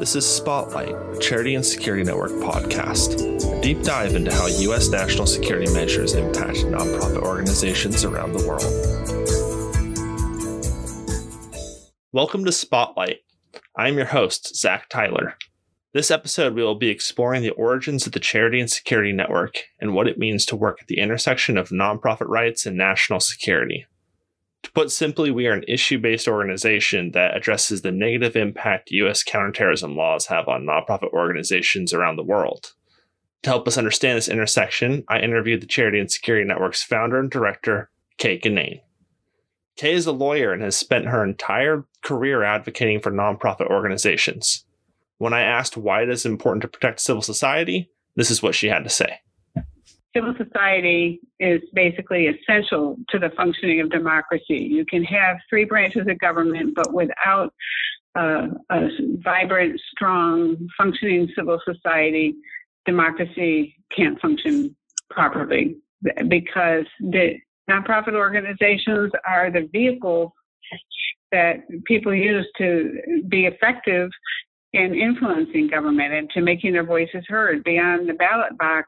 This is Spotlight, a Charity and Security Network podcast, a deep dive into how U.S. national security measures impact nonprofit organizations around the world. Welcome to Spotlight. I'm your host, Zach Tyler. This episode, we will be exploring the origins of the Charity and Security Network and what it means to work at the intersection of nonprofit rights and national security. To put simply, we are an issue based organization that addresses the negative impact U.S. counterterrorism laws have on nonprofit organizations around the world. To help us understand this intersection, I interviewed the Charity and Security Network's founder and director, Kay Guinane. Kay is a lawyer and has spent her entire career advocating for nonprofit organizations. When I asked why it is important to protect civil society, this is what she had to say civil society is basically essential to the functioning of democracy. You can have three branches of government, but without uh, a vibrant, strong, functioning civil society, democracy can't function properly because the nonprofit organizations are the vehicles that people use to be effective in influencing government and to making their voices heard. Beyond the ballot box,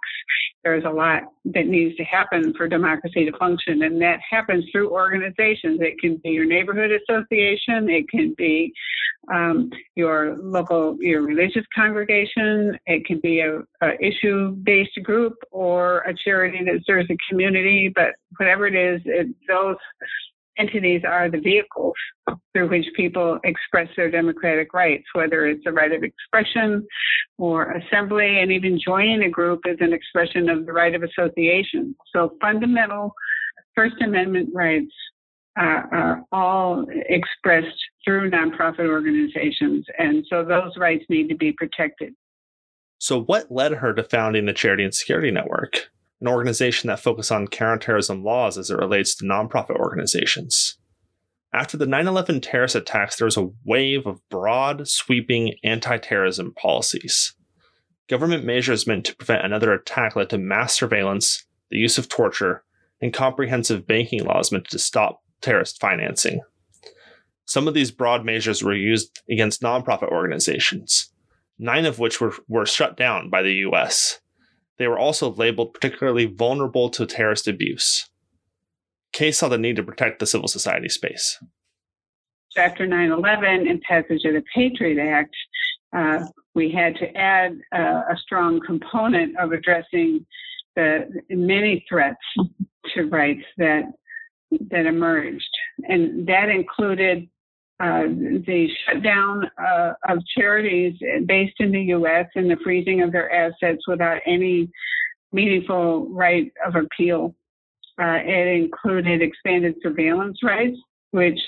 there's a lot that needs to happen for democracy to function, and that happens through organizations. It can be your neighborhood association, it can be um, your local, your religious congregation, it can be a, a issue-based group or a charity that serves the community. But whatever it is, it, those entities are the vehicles through which people express their democratic rights, whether it's a right of expression or assembly, and even joining a group is an expression of the right of association. So fundamental First Amendment rights uh, are all expressed through nonprofit organizations, and so those rights need to be protected. So, what led her to founding the Charity and Security Network? An organization that focuses on counterterrorism laws as it relates to nonprofit organizations. After the 9 11 terrorist attacks, there was a wave of broad, sweeping anti terrorism policies. Government measures meant to prevent another attack led to mass surveillance, the use of torture, and comprehensive banking laws meant to stop terrorist financing. Some of these broad measures were used against nonprofit organizations, nine of which were, were shut down by the US. They were also labeled particularly vulnerable to terrorist abuse. Kay saw the need to protect the civil society space. After 9 11 and passage of the Patriot Act, uh, we had to add uh, a strong component of addressing the many threats to rights that that emerged, and that included uh, the shutdown uh, of charities based in the U.S. and the freezing of their assets without any meaningful right of appeal. Uh, it included expanded surveillance rights, which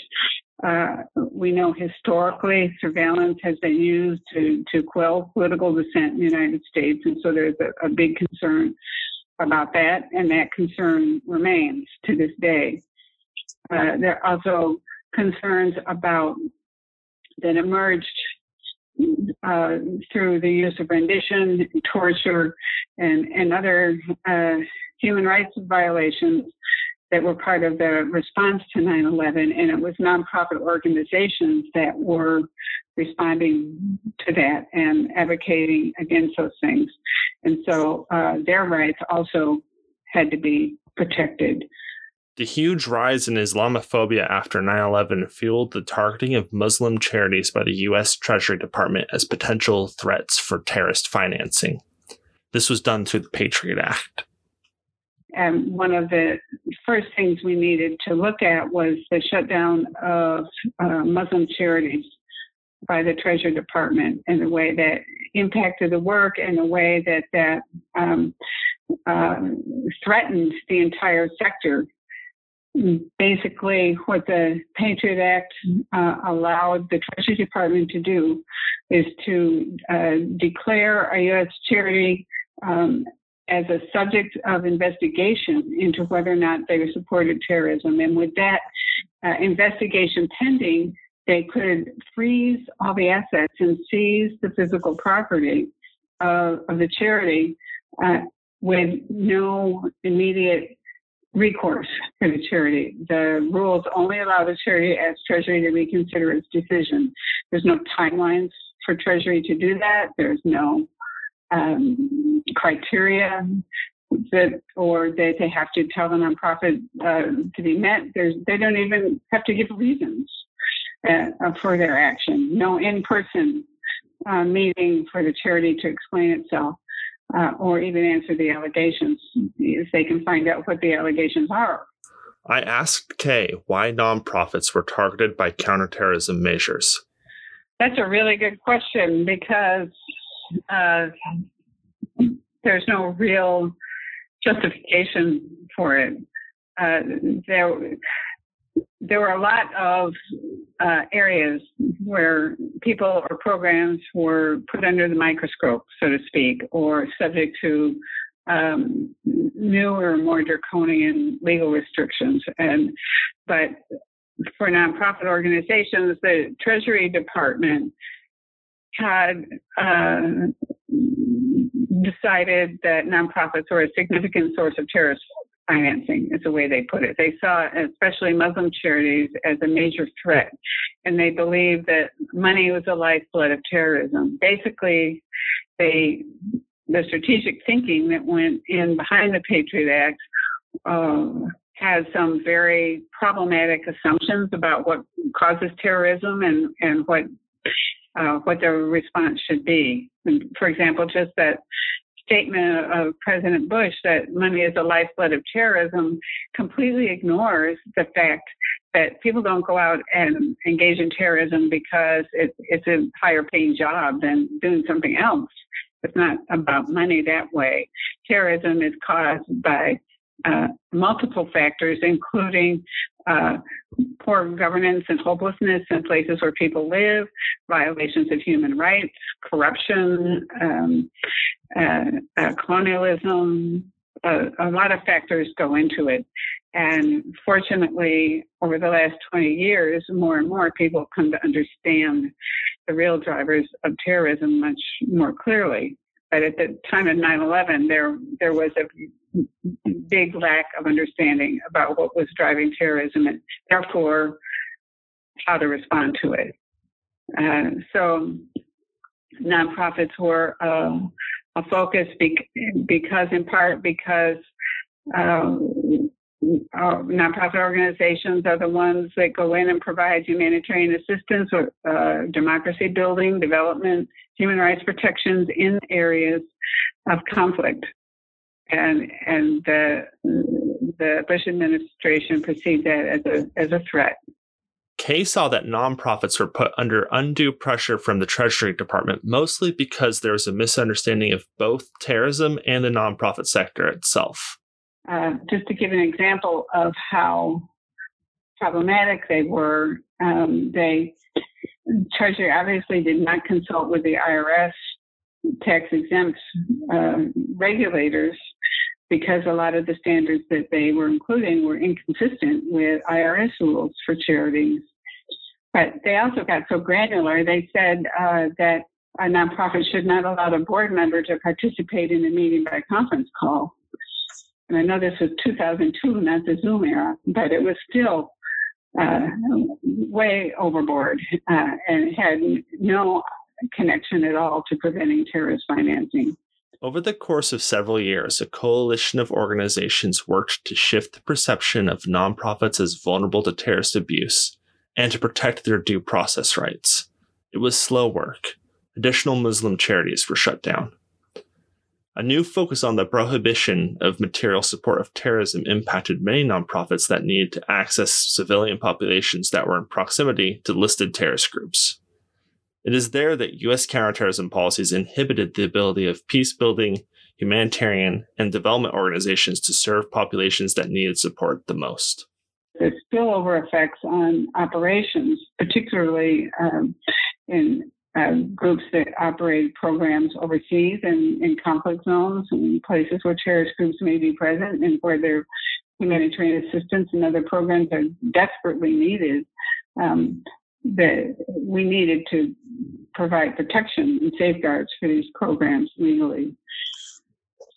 uh, we know historically surveillance has been used to, to quell political dissent in the United States. And so there's a, a big concern about that, and that concern remains to this day. Uh, there also concerns about that emerged uh, through the use of rendition, torture, and, and other uh, human rights violations that were part of the response to 9 11. And it was nonprofit organizations that were responding to that and advocating against those things. And so uh, their rights also had to be protected. The huge rise in Islamophobia after 9 11 fueled the targeting of Muslim charities by the U.S. Treasury Department as potential threats for terrorist financing. This was done through the Patriot Act. And one of the first things we needed to look at was the shutdown of uh, Muslim charities by the Treasury Department and the way that impacted the work and the way that that um, uh, threatened the entire sector basically what the Patriot Act uh, allowed the Treasury Department to do is to uh, declare a U.S. charity um, as a subject of investigation into whether or not they supported terrorism. And with that uh, investigation pending, they could freeze all the assets and seize the physical property of, of the charity uh, with no immediate recourse for the charity. The rules only allow the charity as treasury to reconsider its decision. There's no timelines for Treasury to do that. There's no um, criteria that or that they have to tell the nonprofit uh, to be met. There's, they don't even have to give reasons uh, for their action. No in-person uh, meeting for the charity to explain itself. Uh, or even answer the allegations if they can find out what the allegations are. I asked Kay why nonprofits were targeted by counterterrorism measures. That's a really good question because uh, there's no real justification for it. Uh, there, there were a lot of uh, areas where people or programs were put under the microscope, so to speak, or subject to um, newer, more draconian legal restrictions. And but for nonprofit organizations, the Treasury Department had uh, decided that nonprofits were a significant source of terrorist financing, is the way they put it. They saw, especially Muslim charities, as a major threat, and they believed that money was the lifeblood of terrorism. Basically, they the strategic thinking that went in behind the Patriot Act uh, has some very problematic assumptions about what causes terrorism and, and what uh, what the response should be. For example, just that statement of President Bush that money is the lifeblood of terrorism completely ignores the fact that people don't go out and engage in terrorism because it, it's a higher paying job than doing something else. It's not about money that way. Terrorism is caused by uh, multiple factors, including uh, poor governance and hopelessness in places where people live, violations of human rights, corruption, um, uh, uh colonialism. a lot of factors go into it. And fortunately, over the last 20 years, more and more people come to understand the real drivers of terrorism much more clearly. But at the time of 9/11, there there was a big lack of understanding about what was driving terrorism and therefore how to respond to it. Uh, so nonprofits were uh, a focus because, in part, because uh, nonprofit organizations are the ones that go in and provide humanitarian assistance or uh, democracy building, development, human rights protections in areas of conflict. And, and the, the Bush administration perceived that as a, as a threat. Kay saw that nonprofits were put under undue pressure from the Treasury Department, mostly because there was a misunderstanding of both terrorism and the nonprofit sector itself. Uh, just to give an example of how problematic they were, um, they Treasury obviously did not consult with the IRS tax exempt uh, regulators because a lot of the standards that they were including were inconsistent with IRS rules for charities. But they also got so granular, they said uh, that a nonprofit should not allow a board member to participate in a meeting by conference call and I know this was 2002, not the Zoom era, but it was still uh, way overboard uh, and had no connection at all to preventing terrorist financing. Over the course of several years, a coalition of organizations worked to shift the perception of nonprofits as vulnerable to terrorist abuse and to protect their due process rights. It was slow work. Additional Muslim charities were shut down. A new focus on the prohibition of material support of terrorism impacted many nonprofits that needed to access civilian populations that were in proximity to listed terrorist groups. It is there that U.S. counterterrorism policies inhibited the ability of peace building, humanitarian, and development organizations to serve populations that needed support the most. The spillover effects on operations, particularly um, in uh, groups that operate programs overseas and in conflict zones and places where terrorist groups may be present and where their humanitarian assistance and other programs are desperately needed. Um, that we needed to provide protection and safeguards for these programs legally.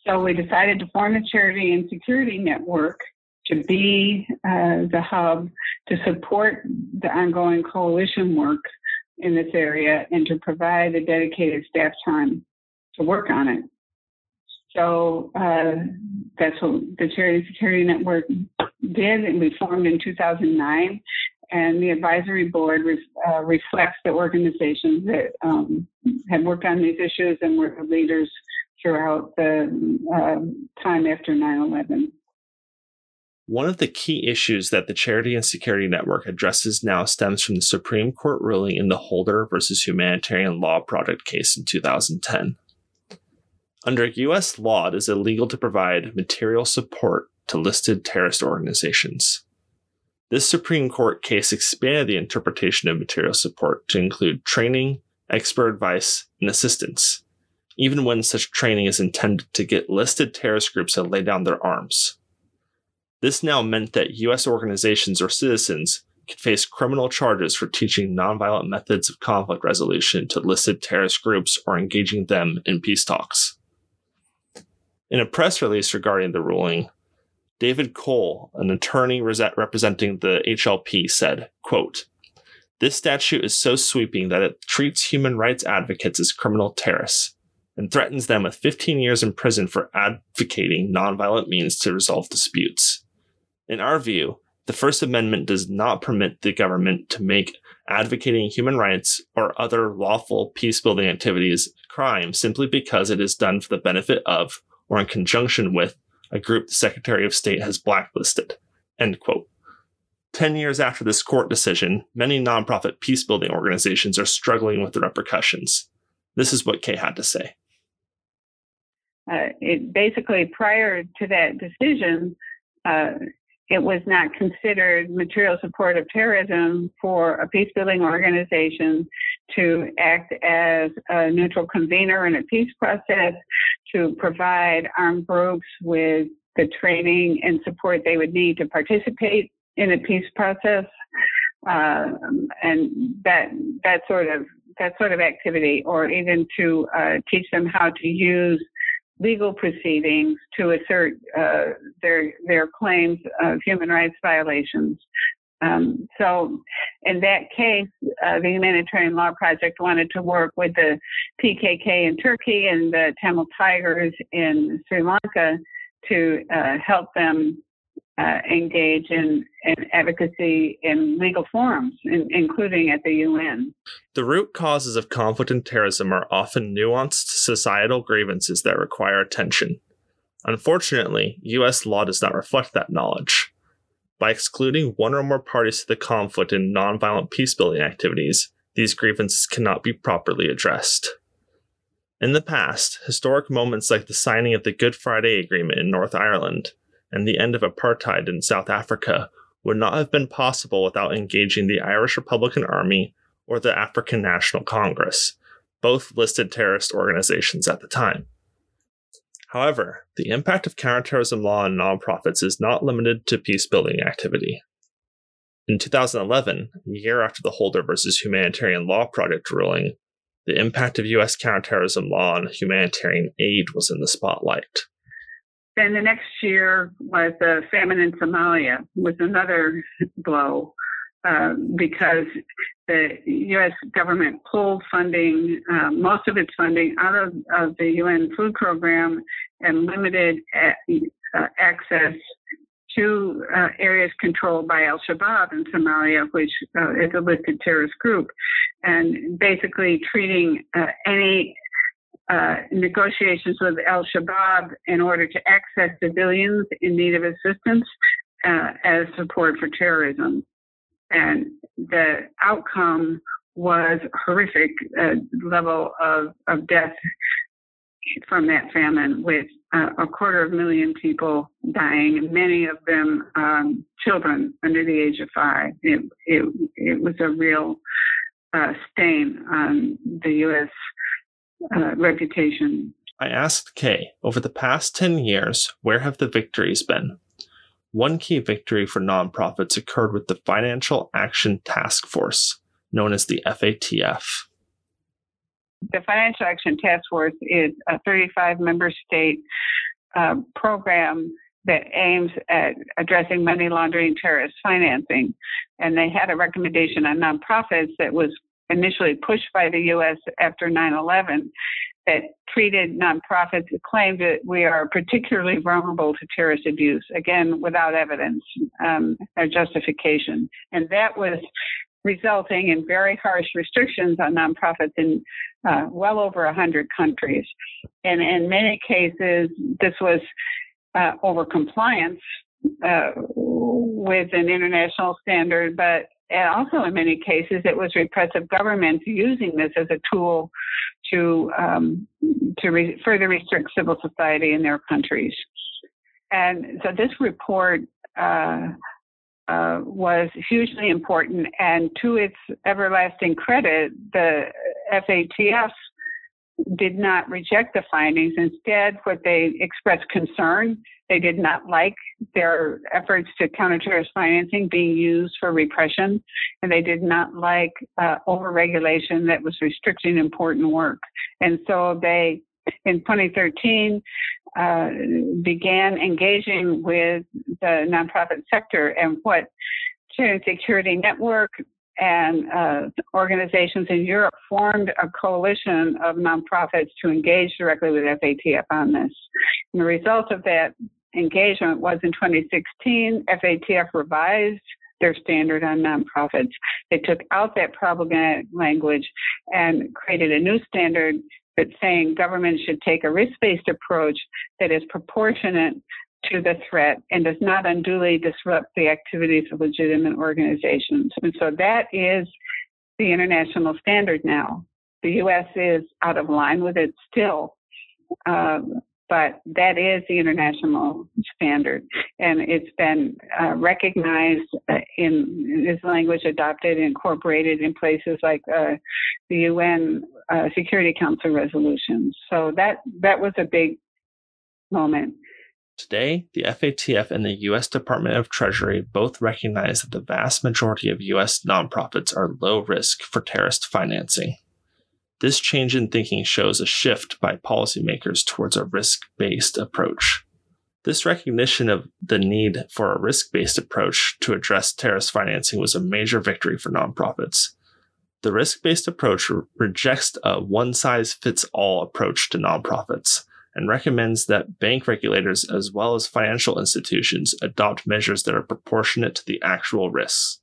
So we decided to form a charity and security network to be uh, the hub to support the ongoing coalition work in this area and to provide a dedicated staff time to work on it. So uh, that's what the Charity Security Network did, and we formed in 2009. And the advisory board re- uh, reflects the organizations that um, had worked on these issues and were the leaders throughout the uh, time after 9 11. One of the key issues that the Charity and Security Network addresses now stems from the Supreme Court ruling in the Holder versus Humanitarian Law Project case in 2010. Under U.S. law, it is illegal to provide material support to listed terrorist organizations. This Supreme Court case expanded the interpretation of material support to include training, expert advice, and assistance, even when such training is intended to get listed terrorist groups to lay down their arms. This now meant that U.S. organizations or citizens could face criminal charges for teaching nonviolent methods of conflict resolution to listed terrorist groups or engaging them in peace talks. In a press release regarding the ruling, David Cole, an attorney representing the HLP, said, quote, This statute is so sweeping that it treats human rights advocates as criminal terrorists and threatens them with 15 years in prison for advocating nonviolent means to resolve disputes. In our view, the First Amendment does not permit the government to make advocating human rights or other lawful peace building activities a crime simply because it is done for the benefit of or in conjunction with a group the Secretary of State has blacklisted. End quote. Ten years after this court decision, many nonprofit peacebuilding organizations are struggling with the repercussions. This is what Kay had to say. Uh, it basically prior to that decision, uh, it was not considered material support of terrorism for a peace building organization to act as a neutral convener in a peace process, to provide armed groups with the training and support they would need to participate in a peace process. Uh, and that that sort of that sort of activity, or even to uh, teach them how to use legal proceedings to assert uh, their their claims of human rights violations. Um, so, in that case, uh, the Humanitarian Law Project wanted to work with the PKK in Turkey and the Tamil Tigers in Sri Lanka to uh, help them uh, engage in, in, advocacy in legal forums, in, including at the UN. The root causes of conflict and terrorism are often nuanced societal grievances that require attention. Unfortunately, U.S. law does not reflect that knowledge. By excluding one or more parties to the conflict in nonviolent peacebuilding activities, these grievances cannot be properly addressed. In the past, historic moments like the signing of the Good Friday Agreement in North Ireland and the end of apartheid in South Africa would not have been possible without engaging the Irish Republican Army or the African National Congress, both listed terrorist organizations at the time. However, the impact of counterterrorism law on nonprofits is not limited to peacebuilding activity. In 2011, a year after the Holder versus Humanitarian Law Project ruling, the impact of U.S. counterterrorism law on humanitarian aid was in the spotlight. Then the next year was the famine in Somalia, was another blow uh, because the U.S. government pulled funding, uh, most of its funding, out of, of the UN food program and limited uh, access to uh, areas controlled by Al Shabaab in Somalia, which uh, is a listed terrorist group, and basically treating uh, any uh, negotiations with Al Shabaab in order to access civilians in need of assistance uh, as support for terrorism. And the outcome was horrific uh, level of, of death from that famine, with uh, a quarter of a million people dying, many of them um, children under the age of five. It, it, it was a real uh, stain on the U.S uh, reputation. I asked Kay, over the past 10 years, where have the victories been? One key victory for nonprofits occurred with the Financial Action Task Force, known as the FATF. The Financial Action Task Force is a 35 member state uh, program that aims at addressing money laundering terrorist financing. And they had a recommendation on nonprofits that was initially pushed by the U.S. after 9 11 that treated nonprofits claimed that we are particularly vulnerable to terrorist abuse, again, without evidence um, or justification. And that was resulting in very harsh restrictions on nonprofits in uh, well over 100 countries. And in many cases, this was uh, over compliance uh, with an international standard, but and also in many cases it was repressive governments using this as a tool to um, to re- further restrict civil society in their countries. And so this report uh, uh, was hugely important, and to its everlasting credit, the FATF did not reject the findings. Instead, what they expressed concern, they did not like their efforts to counter terrorist financing being used for repression, and they did not like uh, overregulation that was restricting important work. And so they, in 2013, uh, began engaging with the nonprofit sector and what Security Network and uh, organizations in Europe formed a coalition of nonprofits to engage directly with FATF on this. And the result of that engagement was in 2016, FATF revised their standard on nonprofits. They took out that problematic language and created a new standard that's saying government should take a risk-based approach that is proportionate to the threat and does not unduly disrupt the activities of legitimate organizations. And so that is the international standard now. The U.S. is out of line with it still, um, but that is the international standard. And it's been uh, recognized uh, in this language adopted, incorporated in places like uh, the UN uh, Security Council resolutions. So that, that was a big moment. Today, the FATF and the U.S. Department of Treasury both recognize that the vast majority of U.S. nonprofits are low risk for terrorist financing. This change in thinking shows a shift by policymakers towards a risk based approach. This recognition of the need for a risk based approach to address terrorist financing was a major victory for nonprofits. The risk based approach rejects a one size fits all approach to nonprofits and recommends that bank regulators as well as financial institutions adopt measures that are proportionate to the actual risks.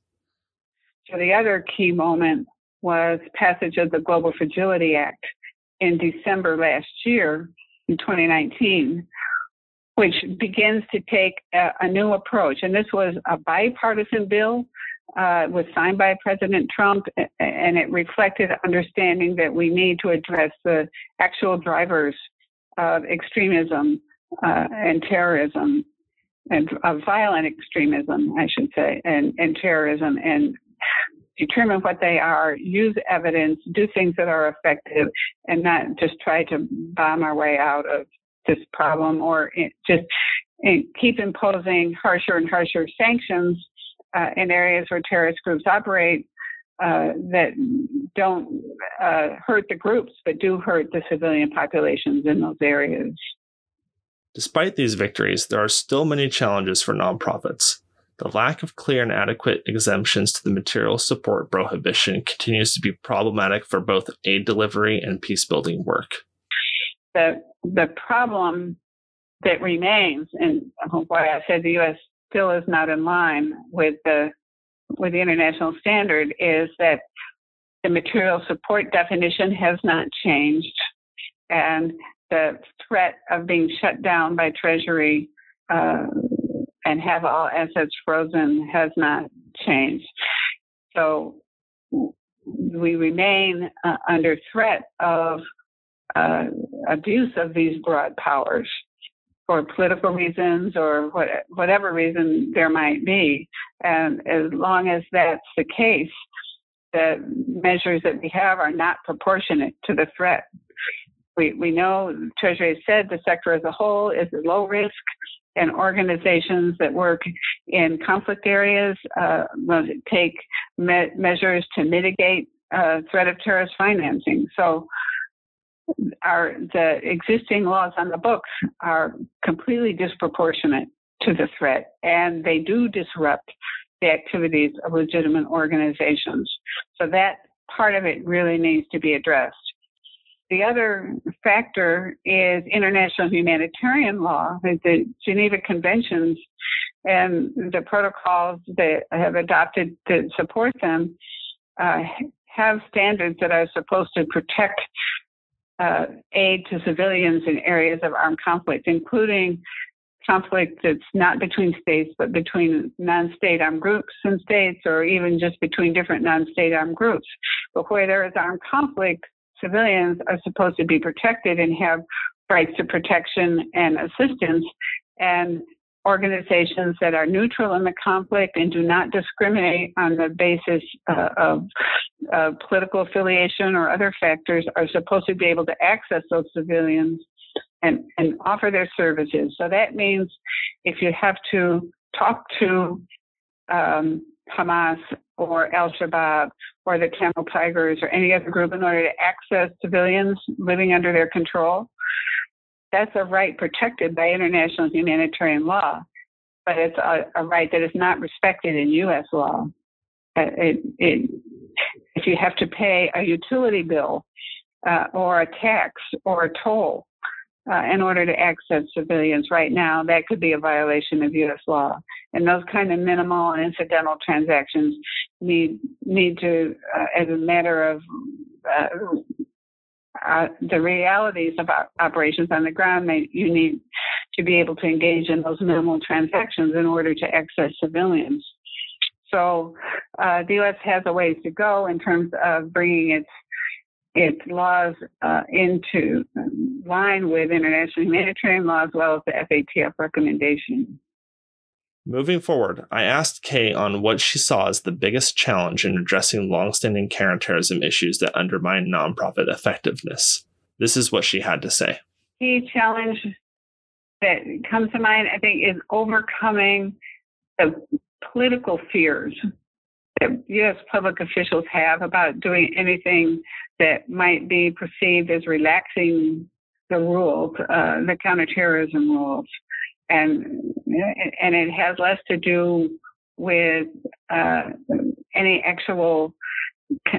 So the other key moment was passage of the Global Fragility Act in December last year, in 2019, which begins to take a, a new approach. And this was a bipartisan bill. Uh, was signed by President Trump, and it reflected understanding that we need to address the actual drivers of extremism uh, and terrorism and of violent extremism, I should say, and, and terrorism and determine what they are, use evidence, do things that are effective, and not just try to bomb our way out of this problem or just keep imposing harsher and harsher sanctions uh, in areas where terrorist groups operate uh, that don't uh, hurt the groups, but do hurt the civilian populations in those areas. Despite these victories, there are still many challenges for nonprofits. The lack of clear and adequate exemptions to the material support prohibition continues to be problematic for both aid delivery and peacebuilding work. The, the problem that remains, and why I said the U.S. still is not in line with the with the international standard is that the material support definition has not changed, and the threat of being shut down by Treasury uh, and have all assets frozen has not changed. So we remain uh, under threat of uh, abuse of these broad powers for political reasons or what, whatever reason there might be. And as long as that's the case, the measures that we have are not proportionate to the threat. We, we know Treasury has said the sector as a whole is low risk, and organizations that work in conflict areas uh, take me- measures to mitigate uh, threat of terrorist financing. So our the existing laws on the books are completely disproportionate to the threat, and they do disrupt the activities of legitimate organizations. So that part of it really needs to be addressed. The other factor is international humanitarian law, the Geneva Conventions and the protocols that have adopted to support them uh, have standards that are supposed to protect uh, aid to civilians in areas of armed conflict, including conflict that's not between states, but between non-state armed groups and states, or even just between different non-state armed groups. But where there is armed conflict, civilians are supposed to be protected and have rights to protection and assistance. And organizations that are neutral in the conflict and do not discriminate on the basis uh, of uh, political affiliation or other factors are supposed to be able to access those civilians and, and offer their services. So that means if you have to talk to um, Hamas or Al Shabaab or the Tamil Tigers or any other group in order to access civilians living under their control, that's a right protected by international humanitarian law, but it's a, a right that is not respected in U.S. law. Uh, it, it, if you have to pay a utility bill uh, or a tax or a toll uh, in order to access civilians right now, that could be a violation of U.S. law. And those kind of minimal and incidental transactions need need to, uh, as a matter of uh, uh, the realities of operations on the ground, they, you need to be able to engage in those minimal transactions in order to access civilians. So uh, the U.S. has a ways to go in terms of bringing its its laws uh, into line with international humanitarian law as well as the FATF recommendation. Moving forward, I asked Kay on what she saw as the biggest challenge in addressing longstanding counterterrorism issues that undermine nonprofit effectiveness. This is what she had to say. Key challenge that comes to mind, I think, is overcoming the political fears that U.S. public officials have about doing anything that might be perceived as relaxing the rules, uh, the counterterrorism rules and and it has less to do with uh, any actual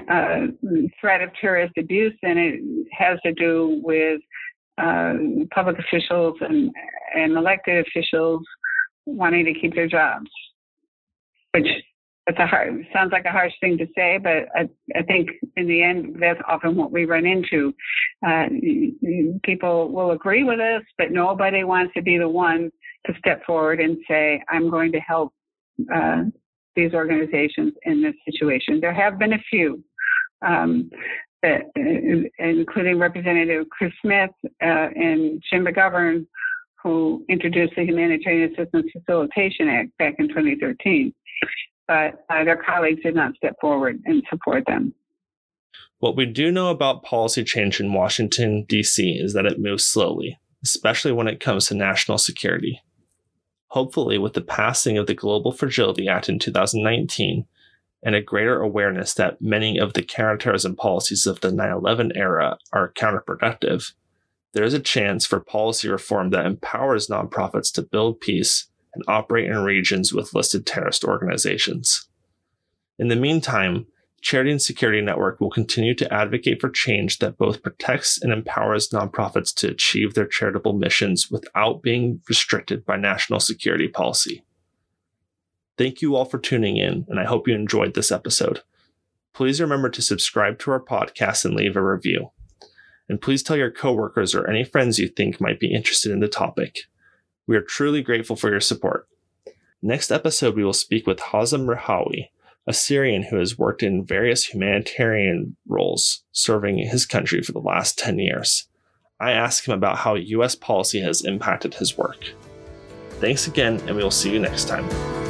uh, threat of terrorist abuse than it has to do with uh, public officials and, and elected officials wanting to keep their jobs, which it's a hard sounds like a harsh thing to say, but I, I think in the end that's often what we run into. Uh, people will agree with us, but nobody wants to be the one to step forward and say, "I'm going to help uh, these organizations in this situation." There have been a few. Um, that, uh, including Representative Chris Smith uh, and Jim McGovern, who introduced the Humanitarian Assistance Facilitation Act back in 2013 but uh, their colleagues did not step forward and support them. What we do know about policy change in Washington, D.C. is that it moves slowly, especially when it comes to national security. Hopefully, with the passing of the Global Fragility Act in 2019 and a greater awareness that many of the counterterrorism policies of the 9 11 era are counterproductive, there is a chance for policy reform that empowers nonprofits to build peace and operate in regions with listed terrorist organizations. In the meantime, Charity and Security Network will continue to advocate for change that both protects and empowers nonprofits to achieve their charitable missions without being restricted by national security policy. Thank you all for tuning in, and I hope you enjoyed this episode. Please remember to subscribe to our podcast and leave a review. And please tell your coworkers or any friends you think might be interested in the topic. We are truly grateful for your support. Next episode, we will speak with Hazem Rehawi, a Syrian who has worked in various humanitarian roles serving his country for the last 10 years. I ask him about how U.S. policy has impacted his work. Thanks again, and we will see you next time.